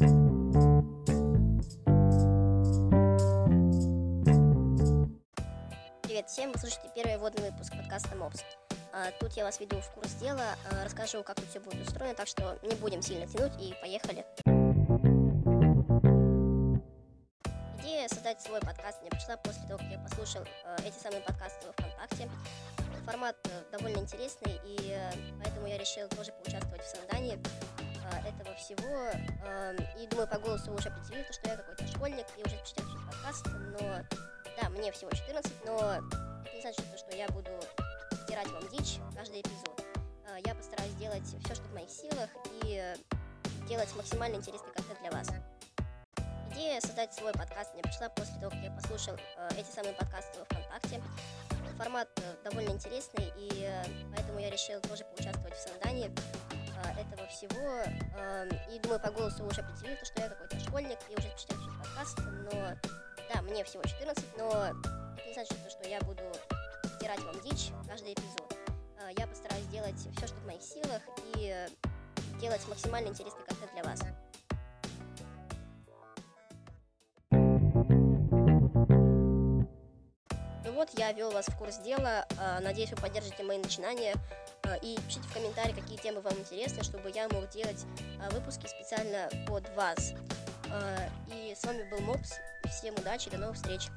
Привет всем, вы слушаете первый вводный выпуск подкаста МОПС. А, Тут я вас веду в курс дела, а, расскажу, как тут все будет устроено, так что не будем сильно тянуть и поехали. Идея создать свой подкаст мне пришла после того, как я послушал э, эти самые подкасты во ВКонтакте. Формат э, довольно интересный, и э, поэтому я решил тоже поучаствовать в создании э, этого всего. Э, И думаю, по голосу вы уже определили, то, что я какой-то школьник, и уже читаю подкаст, но да, мне всего 14, но это не значит, что я буду стирать вам дичь каждый эпизод. Э, Я постараюсь сделать все, что в моих силах, и делать максимально интересный контент для вас. Идея создать свой подкаст мне пришла после того, как я послушал э, эти самые подкасты во ВКонтакте. Формат довольно интересный, и поэтому я решил тоже поучаствовать в создании э, этого всего. И думаю, по голосу вы уже определили, то, что я какой-то школьник, и уже читаю все подкаст, но да, мне всего 14, но это не значит, что я буду стирать вам дичь каждый эпизод. Э, Я постараюсь сделать все, что в моих силах, и делать максимально интересный контент для вас. Вот, я вел вас в курс дела. э, Надеюсь, вы поддержите мои начинания. э, И пишите в комментарии, какие темы вам интересны, чтобы я мог делать э, выпуски специально под вас. И с вами был Мопс. Всем удачи, до новых встреч.